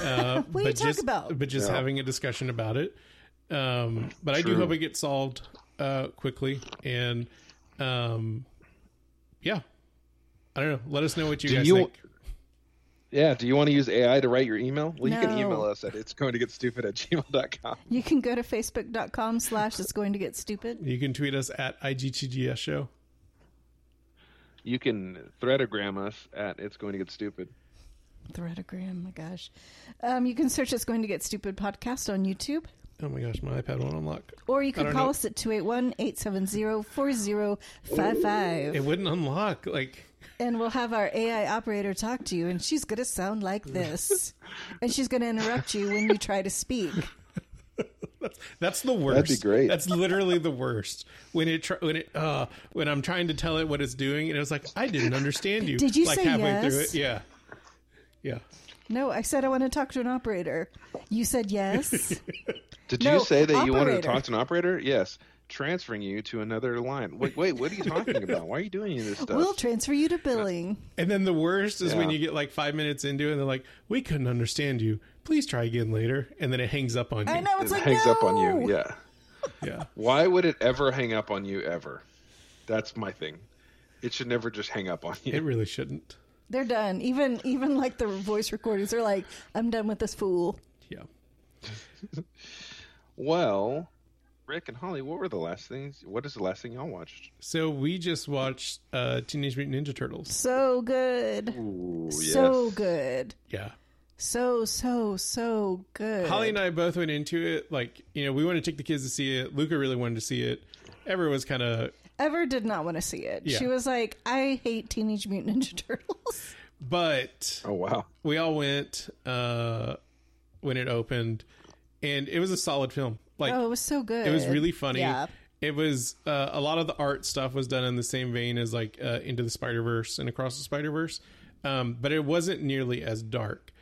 Uh, *laughs* What do you but talk just, about? But just Yeah. having a discussion about it. Um, but I do hope it gets solved uh, quickly. And um, yeah, I don't know. Let us know what you Do guys you- think. Yeah, do you want to use AI to write your email? Well, you can email us at it's going to get stupid at gmail.com. you can go to facebook.com slash it's going to get stupid You can tweet us at IGTGS show. You can threadagram us at it's going to get stupid. Threadagram, my gosh. Um, you can search It's Going to Get Stupid podcast on YouTube. Oh my gosh, my iPad won't unlock. Or you I can call know. us at 281 870 4055. It wouldn't unlock. Like, And we'll have our AI operator talk to you, and she's going to sound like this. *laughs* and she's going to interrupt you when you try to speak. That's, *laughs* that's the worst. That'd be great. That's literally the worst. When it tr- when it uh when I'm trying to tell it what it's doing, and it was like I didn't understand you. Did you like say halfway through yes? it? Yeah, yeah. No, I said I want to talk to an operator. You said yes. *laughs* Did No, you say that you wanted to talk to an operator? Yes. Transferring you to another line. Wait, wait, what are you talking *laughs* about? Why are you doing this stuff? we'll transfer you to billing. And then the worst is when you get like five minutes into it, and they're like, "We couldn't understand you. Please try again later." And then it hangs up on you. I know it like hangs no! up on you. Yeah. *laughs* Yeah. Why would it ever hang up on you ever? That's my thing. It should never just hang up on you. It really shouldn't. They're done. Even even like the voice recordings they're like, I'm done with this fool. Yeah. *laughs* well, Rick and Holly, what were the last things? What is the last thing y'all watched? So we just watched uh, Teenage Mutant Ninja Turtles. So good. Ooh, So yes. good. Yeah. So so so good. Holly and I both went into it like you know we wanted to take the kids to see it. Luca really wanted to see it. Ever was kind of, Ever did not want to see it. Yeah. She was like, I hate Teenage Mutant Ninja *laughs* Turtles. but Oh wow. we all went uh, when it opened, and it was a solid film. Like oh, it was so good. it was really funny. Yeah. It was uh, a lot of the art stuff was done in the same vein as like uh, Into the Spider Verse and Across the Spider Verse, um, but it wasn't nearly as dark.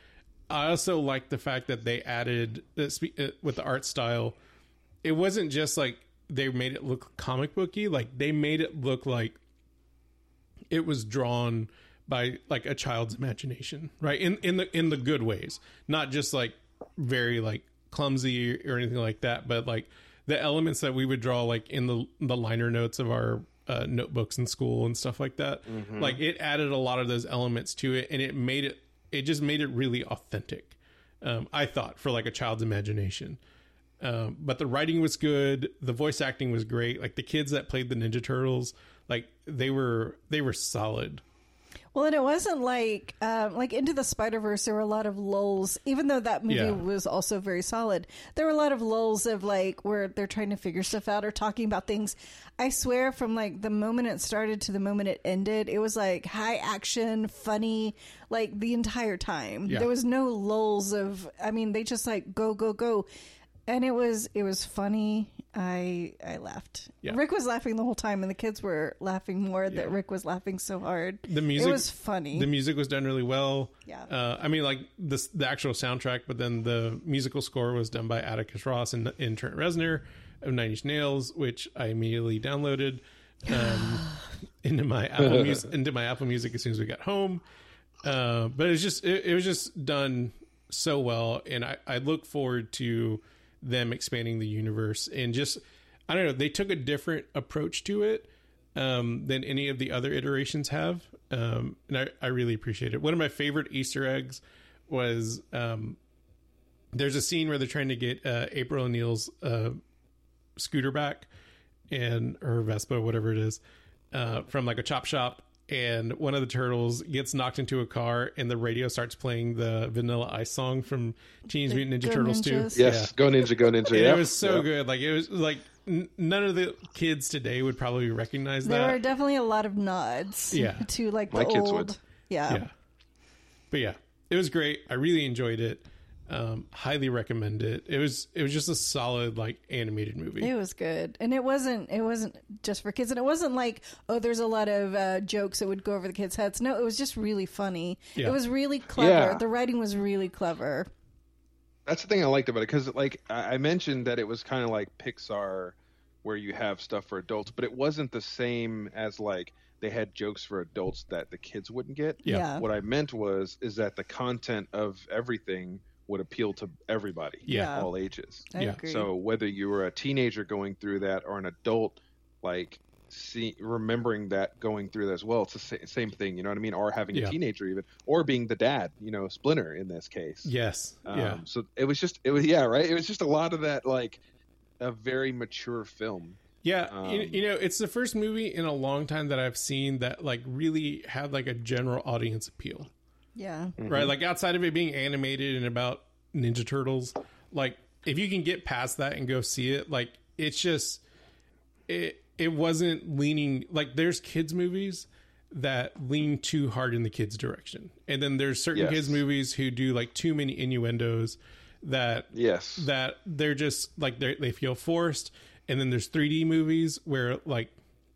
I also like the fact that they added that spe- uh, with the art style. It wasn't just like they made it look comic booky; like they made it look like it was drawn by like a child's imagination, right? In in the in the good ways, not just like very like clumsy or anything like that, but like the elements that we would draw like in the the liner notes of our uh, notebooks in school and stuff like that. Like it added a lot of those elements to it, and it made it it just made it really authentic. Um, I thought for like a child's imagination. Um, but the writing was good. The voice acting was great. Like the kids that played the Ninja Turtles, like they were they were solid. Well, and it wasn't like um, like Into the Spider Verse. There were a lot of lulls, even though that movie Yeah. was also very solid. There were a lot of lulls of like where they're trying to figure stuff out or talking about things. I swear, from like the moment it started to the moment it ended, it was like high action, funny, like the entire time. Yeah. There was no lulls of. I mean, they just like go go go, and it was it was funny. I I laughed. Yeah. Rick was laughing the whole time, and the kids were laughing more that Rick was laughing so hard. The music it was funny. The music was done really well. Yeah. Uh, I mean, like this the actual soundtrack, but then the musical score was done by Atticus Ross and, and Trent Reznor of Nine Inch Nails, which I immediately downloaded um, *sighs* into my Apple *laughs* Music into my Apple Music as soon as we got home. Uh, but it's just it, it was just done so well, and I, I look forward to them expanding the universe and just I don't know they took a different approach to it um, than any of the other iterations have, um, and I, I really appreciate it. One of my favorite Easter eggs was um, there's a scene where they're trying to get uh, April O'Neil's uh, scooter back and or Vespa, whatever it is, uh, from like a chop shop. And one of the turtles gets knocked into a car, and the radio starts playing the Vanilla Ice song from Teenage Mutant Ninja Go Turtles Ninjas. too. Yes, go ninja, go ninja. *laughs* And yeah. it was so Yeah. good. Like it was like n- none of the kids today would probably recognize that. There are definitely a lot of nods. Yeah. *laughs* To like the My kids old. would. Yeah. yeah, but yeah, it was great. I really enjoyed it. Um, highly recommend it. It was it was just a solid like animated movie. It was good, and it wasn't. It wasn't just for kids, and it wasn't like oh, there's a lot of uh, jokes that would go over the kids' heads. No, it was just really funny. Yeah. It was really clever. Yeah. The writing was really clever. That's the thing I liked about it because, like, I I mentioned that it was kind of like Pixar, where you have stuff for adults, but it wasn't the same as like they had jokes for adults that the kids wouldn't get. Yeah. Yeah. What I meant was is that the content of everything would appeal to everybody, Yeah. all ages. I Yeah. agree. So whether you were a teenager going through that or an adult, like see remembering that going through that as well, it's the sa- same thing. You know what I mean? Or having Yeah. a teenager even, or being the dad. You know, Splinter in this case. Yes. Um, yeah. So it was just it was yeah right. It was just a lot of that like a very mature film. Yeah, Um, you, you know, it's the first movie in a long time that I've seen that like really had like a general audience appeal, yeah. right? Mm-hmm. Like outside of it being animated and about Ninja Turtles, like if you can get past that and go see it, like it's just it it wasn't leaning like there's kids movies that lean too hard in the kids direction, and then there's certain Yes. kids movies who do like too many innuendos that Yes. that they're just like they they feel forced and then there's 3D movies where like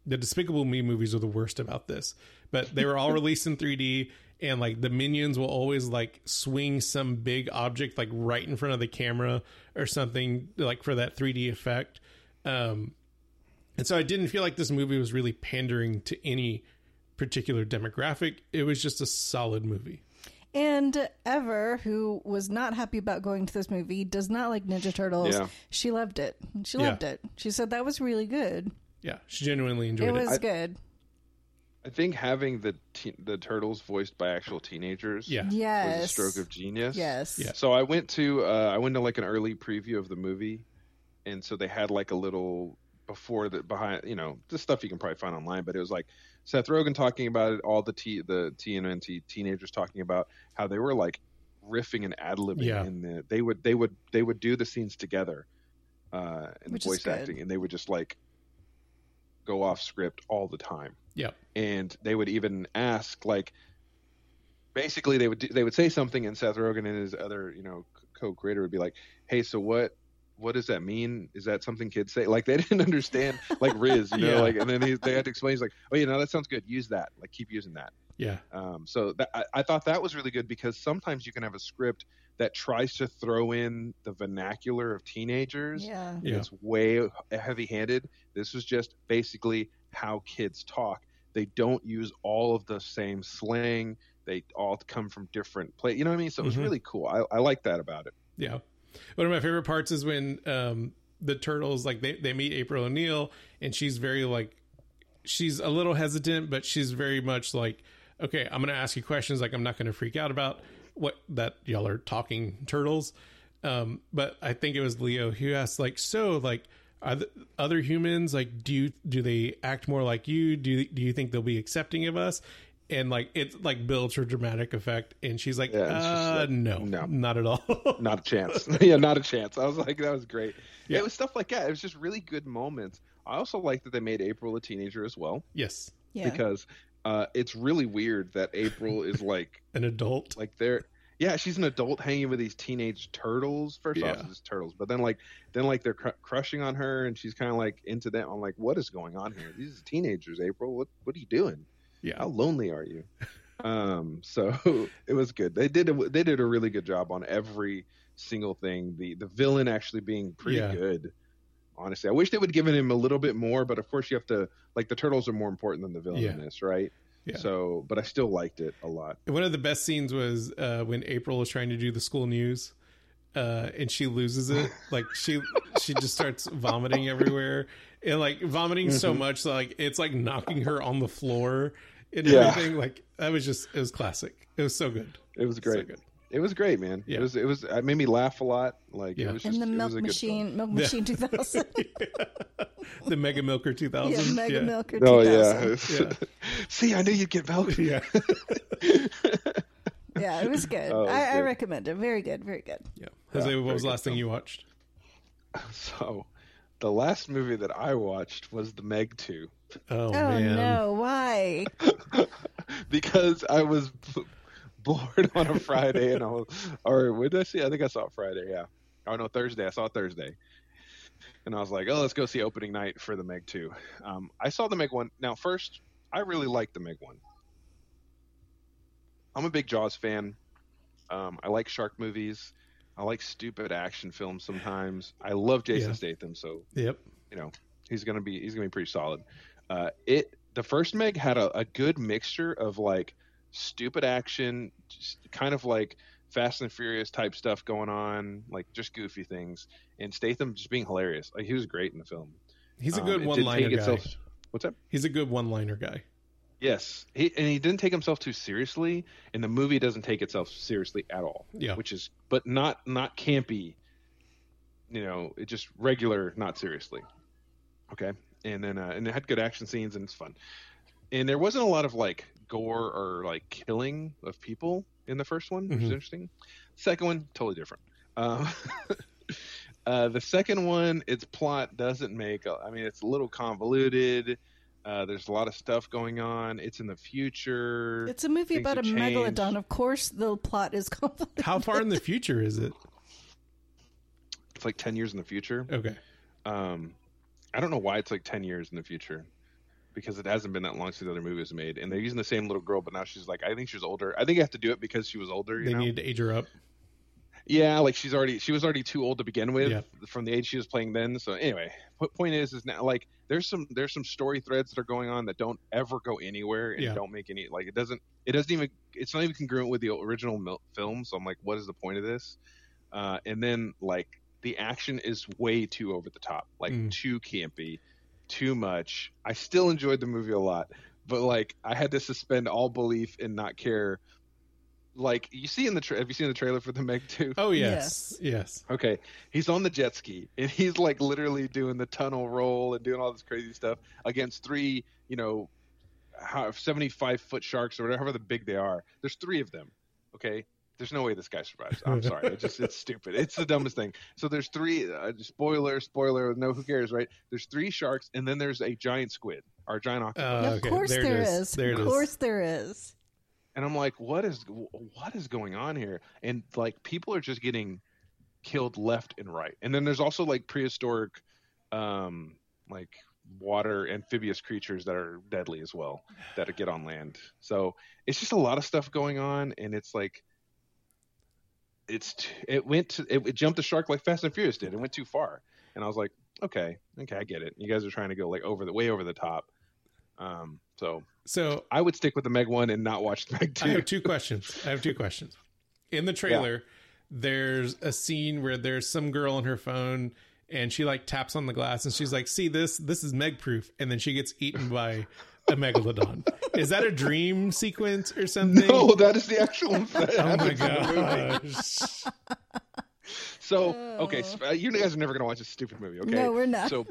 the Despicable Me movies are the worst about this but they were all *laughs* released in 3D and like the minions will always like swing some big object like right in front of the camera or something like for that 3D effect um and so I didn't feel like this movie was really pandering to any particular demographic it was just a solid movie And Ever, who was not happy about going to this movie, does not like Ninja Turtles. Yeah. She loved it. She Yeah. loved it. She said that was really good. yeah she genuinely enjoyed It it, was I- good. I think having the te- the turtles voiced by actual teenagers yeah was a stroke of genius. Yes. Yeah. So I went to uh, I went to like an early preview of the movie, and so they had like a little before the behind you know the stuff you can probably find online, but it was like Seth Rogen talking about it, all the T the TNT teenagers talking about how they were like riffing and ad libbing Yeah. in the they would they would they would do the scenes together, uh, in Which the voice acting, and they would just like go off script all the time. Yeah and they would even ask like basically they would do, they would say something and Seth Rogen and his other you know co-creator would be like hey so what what does that mean? Is that something kids say? Like they *laughs* didn't understand like Riz you know Yeah. like and then he, they had to explain he's like oh you know that sounds good. Use that. Like keep using that yeah um, so that, I, I thought that was really good because sometimes you can have a script that tries to throw in the vernacular of teenagers Yeah. Yeah. it's way heavy-handed. This was just basically how kids talk. They don't use all of the same slang. They all come from different places. You know what I mean? So it was Mhm. really cool. I, I like that about it. Yeah. One of my favorite parts is when um, the turtles like they, they meet April O'Neil and she's very like she's a little hesitant, but she's very much like, okay, I'm gonna ask you questions like I'm not gonna freak out about what that y'all are talking turtles. Um, but I think it was Leo who asked like, so like are the other humans like do you do they act more like you? Do you, do you think they'll be accepting of us? And like it like builds her dramatic effect, and she's like, Yeah, uh, like, no, no. not at all. *laughs* Not a chance. *laughs* yeah, not a chance. I was like, that was great. Yeah. It was stuff like that. It was just really good moments. I also like that they made April a teenager as well yes, Yeah. because uh, it's really weird that April is like *laughs* an adult. like they're yeah she's an adult hanging with these teenage turtles. First off Yeah. it's turtles but then like then like they're cr- crushing on her and she's kind of like into them. I'm like what is going on here? These are teenagers april. What what are you doing? Yeah. how lonely are you? Um so *laughs* it was good. They did a, they did a really good job on every single thing. The the villain actually being pretty Yeah. good honestly i wish they would have given him a little bit more but of course you have to like the turtles are more important than the villain Yeah. in this right Yeah. so but i still liked it a lot One of the best scenes was uh, when April was trying to do the school news, uh, and she loses it. *laughs* Like she she just starts vomiting everywhere, and like vomiting so Mm-hmm. much like it's like knocking her on the floor and Yeah. everything. Like that was just it was classic. It was so good. it was great So good. It was great, man. Yeah. It was. It was. It made me laugh a lot. Like Yeah. it was just. and the it milk was a machine, milk machine *laughs* 2000. *laughs* The Mega Milker two yeah, thousand. Mega Milker 2000. Oh yeah. Yeah. *laughs* See, I knew you'd get milk. yeah. Yeah, it was good. Oh, it was I, I recommend it. Very good. Very good. yeah. Jose, Yeah, what was the good last thing film. you watched? So, the last movie that I watched was The Meg Two, Oh, Oh, man. no. Why? because I was b- bored *laughs* on a Friday, and I was, or what did I see? I think I saw it Friday. Yeah. Oh no, Thursday. I saw it Thursday. And I was like, oh, let's go see opening night for the Meg 2. Um, I saw the Meg 1. Now, first, I really liked the Meg 1. I'm a big Jaws fan. Um, I like shark movies. I like stupid action films sometimes. I love Jason Yeah. Statham, so Yep. you know he's gonna be he's gonna be pretty solid. Uh, it the first Meg had a, a good mixture of like stupid action, just kind of like Fast and Furious type stuff going on, like just goofy things, and Statham just being hilarious. Like he was great in the film. He's a Um, good it didn't one liner guy. itself- What's up? He's a good one liner guy. Yes, he, and he didn't take himself too seriously, and the movie doesn't take itself seriously at all. Yeah. which is but not not campy. You know, it just regular, not seriously. Okay, and then uh, and it had good action scenes and it's fun. And there wasn't a lot of like gore or like killing of people in the first one, which is Mhm. interesting. Second one, totally different. Um, *laughs* uh, the second one, its plot doesn't make. a- I mean, it's a little convoluted. Uh, there's a lot of stuff going on. It's in the future. It's a movie Things about a changed. megalodon. Of course, the plot is convoluted. How far in the future is it? It's like ten years in the future. Okay. Um, I don't know why it's like ten years in the future, because it hasn't been that long since the other movie was made, and they're using the same little girl, but now she's like I think she's older. I think you have to do it because she was older. You They know? needed to age her up. Yeah, like she's already she was already too old to begin with Yeah. from the age she was playing then. So anyway, point is is now like there's some there's some story threads that are going on that don't ever go anywhere and Yeah. don't make any like it doesn't it doesn't even it's not even congruent with the original mil- film. So I'm like, what is the point of this? Uh, and then like the action is way too over the top, like Mm. too campy, too much. I still enjoyed the movie a lot, but like I had to suspend all belief and not care. Like you see in the tra- have you seen the trailer for the Meg 2? *laughs* Oh yes, yes. Okay, he's on the jet ski and he's like literally doing the tunnel roll and doing all this crazy stuff against three, you know, 75 foot sharks or whatever the big they are. There's three of them. Okay, there's no way this guy survives. I'm sorry, it's just it's stupid. It's the dumbest thing. So there's three. Uh, spoiler, spoiler. No, who cares, right? There's three sharks and then there's a giant squid or a giant octopus. Uh, of course there there is. is. There it of is. course there is. and I'm like, what is what is going on here? And like people are just getting killed left and right. And then there's also like prehistoric, um, like water amphibious creatures that are deadly as well that get on land. So it's just a lot of stuff going on, and it's like. It's t- it went to it, it jumped the shark like Fast and Furious did. It went too far, and I was like, okay, okay, I get it. You guys are trying to go like over the way over the top. Um, so So I would stick with the Meg one and not watch the Meg I two. have two questions. I have two questions. In the trailer, there's a scene where there's some girl on her phone and she like taps on the glass and she's like, "See this? This is Meg proof." And then she gets eaten by a megalodon. is that a dream sequence or something? No, that is the actual. That *laughs* Oh my happens in the movie. gosh. So okay, uh, you guys are never gonna watch this stupid movie. Okay, No, we're not. So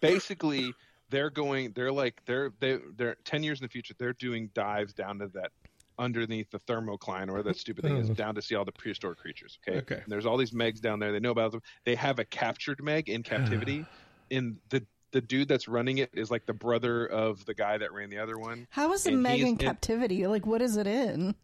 basically, they're going. They're like they're they they're ten years in the future. They're doing dives down to that underneath the thermocline or that stupid thing is Oh. down to see all the prehistoric creatures. Okay. Okay. And there's all these Megs down there. They know about them. They have a captured Meg in captivity. *sighs* in the the dude that's running it is like the brother of the guy that ran the other one. How is a And Meg he's in in- captivity? Like, what is it in?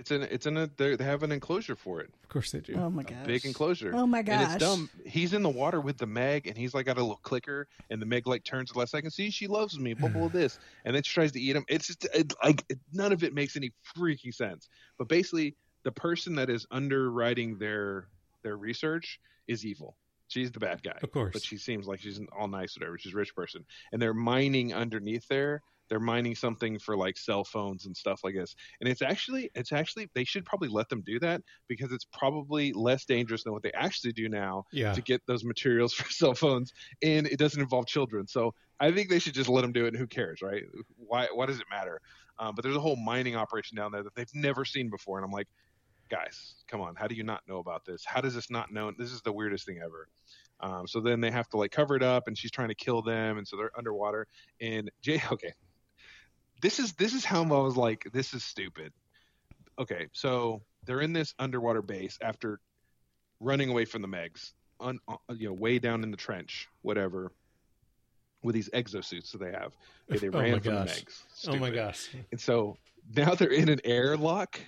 It's in it's in a they they have an enclosure for it. Of course they do. Oh my god! big enclosure. Oh my And it's dumb. He's in the water with the Meg, and he's like got a little clicker, and the Meg like turns the last second. See, she loves me. Blah blah *sighs* this, and then she tries to eat him. It's just it, like it, none of it makes any freaking sense. But basically, the person that is underwriting their their research is evil. She's the bad guy. Of course. But she seems like she's all nice, whatever. She's a rich person, and they're mining underneath there. They're mining something for like cell phones and stuff like this. And it's actually, it's actually, they should probably let them do that because it's probably less dangerous than what they actually do now yeah. to get those materials *laughs* for cell phones, and it doesn't involve children. So I think they should just let them do it. And who cares, right? Why? Why does it matter? Um, but there's a whole mining operation down there that they've never seen before, and I'm like, guys, come on, how do you not know about this? How does this not know? This is the weirdest thing ever. Um, so then they have to like cover it up, and she's trying to kill them, and so they're underwater. And *laughs* Jay, okay, this is this is how I was like, this is stupid. Okay, so they're in this underwater base after running away from the Megs, un, uh, you know, way down in the trench, whatever, with these exosuits that they have. Okay, *laughs* they Oh ran my from gosh. the Megs. Oh my Stupid. gosh. And so now they're in an airlock,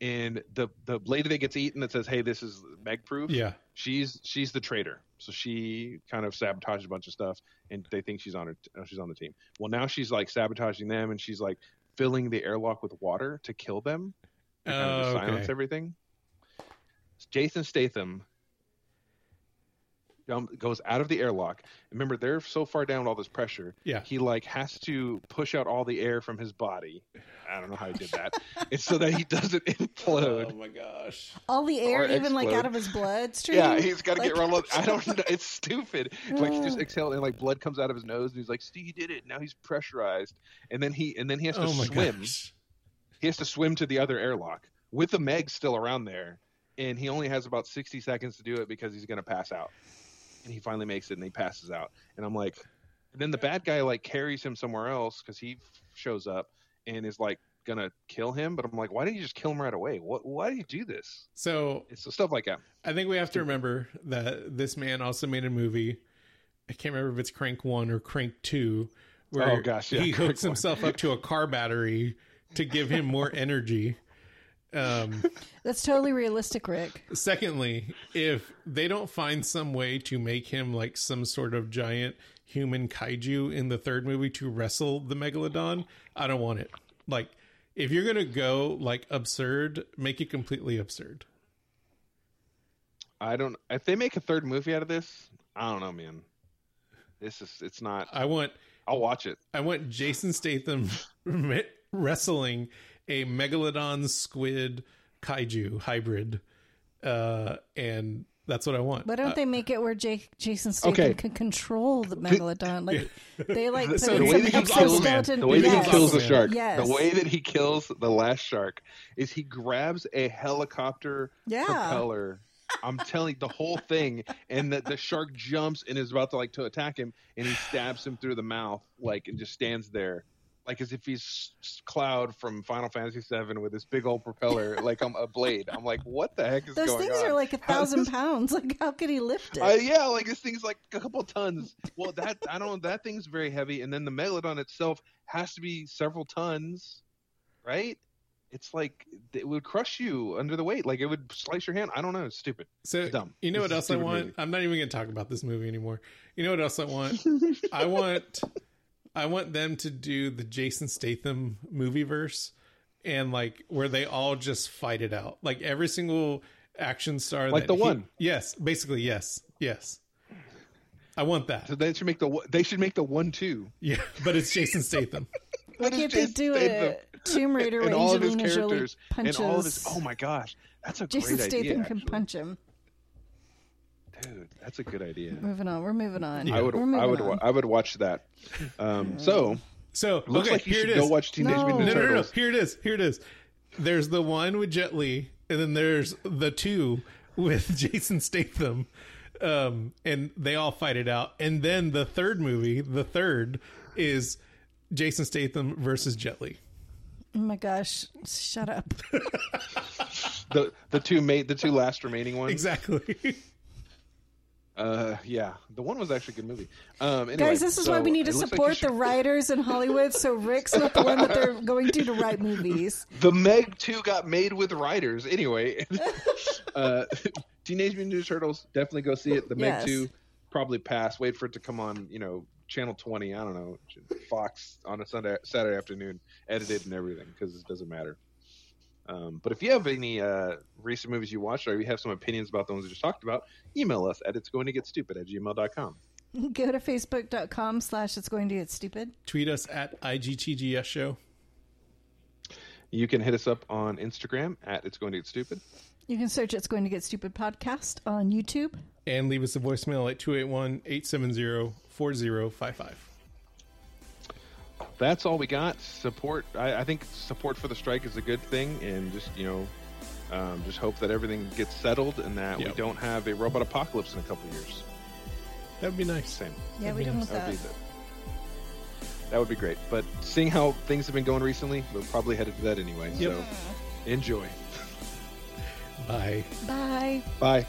and the the lady that gets eaten that says, "Hey, this is Meg proof." Yeah. she's she's the traitor. So she kind of sabotages a bunch of stuff, and they think she's on her uh, she's on the team. Well, now she's like sabotaging them, and she's like filling the airlock with water to kill them, and kind of Oh, to silence everything. Jason Statham um, goes out of the airlock. Remember, they're so far down with all this pressure. Yeah. He like has to push out all the air from his body. I don't know how he did that. it's so that he doesn't *laughs* implode. Oh my gosh. All the air, Or even like out of his bloodstream. Yeah, he's got to Like- get run. *laughs* I don't know. It's stupid. Like he just exhaled and like blood comes out of his nose, and he's like, "See, he did it." Now he's pressurized, and then he and then he has to Oh swim. gosh. He has to swim to the other airlock with the Meg still around there, and he only has about sixty seconds to do it because he's going to pass out. And he finally makes it, and he passes out. And I'm like, and then the bad guy like carries him somewhere else because he f- shows up and is like gonna kill him. But I'm like, why didn't you just kill him right away? What? Why do you do this? So It's stuff like that. I think we have to remember that this man also made a movie. I can't remember if it's Crank One or Crank Two, where Oh, gosh, yeah, he hooks one. himself up to a car battery to give him more *laughs* energy. Um, That's totally realistic, Rick. secondly, if they don't find some way to make him like some sort of giant human kaiju in the third movie to wrestle the megalodon, I don't want it. Like, if you're gonna go like absurd, make it completely absurd. I don't. If they make a third movie out of this, I don't know, man. This is. It's not. I want I'll watch it. I want Jason Statham *laughs* wrestling a megalodon squid kaiju hybrid, uh, and that's what I want. Why don't Uh, they make it where Jake, Jason Statham Okay. can control the megalodon? Like *laughs* they like put So in the way some that he kills him, exoskeleton. The way that yes. he kills the shark. Yes. The way that he kills the last shark is he grabs a helicopter Yeah. propeller. I'm telling you, the whole thing, and the, the shark jumps and is about to like to attack him, and he stabs him through the mouth, like, and just stands there, like as if he's Cloud from Final Fantasy VII with this big old propeller, *laughs* like I'm a blade. I'm like, what the heck is Those going things are like a thousand this- *laughs* pounds. Like how could he lift it? Uh, yeah, like this thing's like a couple tons. Well, that I don't. That thing's very heavy, and then the megalodon itself has to be several tons, right? It's like it would crush you under the weight. Like it would slice your hand. I don't know. It's stupid. So It's dumb. you know It's what a else I want? movie. I'm not even going to talk about this movie anymore. You know what else I want? *laughs* I want I want them to do the Jason Statham movie verse and like where they all just fight it out. Like every single action star Like that the he- one. Yes, basically yes. Yes. I want that. So they should make the one- they should make the one two. Yeah, but it's Jason Statham. *laughs* Why But can't they Jason do a Statham. Tomb Raider where and all of his Angelina Jolie characters punches? and all of his. Oh my gosh, that's a great idea. Jason great Statham idea. can actually. punch him. Dude, that's a good idea. Moving on. We're moving on. I would I would on. I would watch that. Um, so So looks okay, like you here should it is. go watch Teenage No. Mutant no, Ninja no, no, no. Turtles. Here it is. Here it is. There's the one with Jet Li, and then there's the two with *laughs* Jason Statham, um, and they all fight it out. And then the third movie, the third, is Jason Statham versus Jet Li. Oh my gosh! Shut up. *laughs* The the two made the two last remaining ones. Exactly. *laughs* Uh, yeah, the one was actually a good movie. Um, anyway, Guys, this is why we need to it looks like you support should- the writers in Hollywood so Rick's not the one that they're going to to write movies. *laughs* The Meg Two got made with writers. Anyway, *laughs* uh, *laughs* Teenage Mutant Ninja Turtles definitely go see it. The Yes. Meg Two probably pass. Wait for it to come on. You know, Channel Twenty. I don't know, Fox on a Sunday Saturday afternoon, edited and everything because it doesn't matter. Um, but if you have any uh, recent movies you watched or you have some opinions about the ones we just talked about, email us at it's going to get stupid at gmail.com. *laughs* Go to facebook.com slash it's going to get stupid. Tweet us at IGTGS Show. You can hit us up on Instagram at it's going to get stupid. You can search It's Going to Get Stupid podcast on YouTube. And leave us a voicemail at 281 870 4055. That's all we got. Support. I, I think support for the strike is a good thing, and just you know, um, just hope that everything gets settled and that we don't have a robot apocalypse in a couple of years. That would be nice. Same. Yeah, we done with That would that. be the, that would be great. But seeing how things have been going recently, we're probably headed to that anyway. Yep. So enjoy. Bye. Bye. Bye.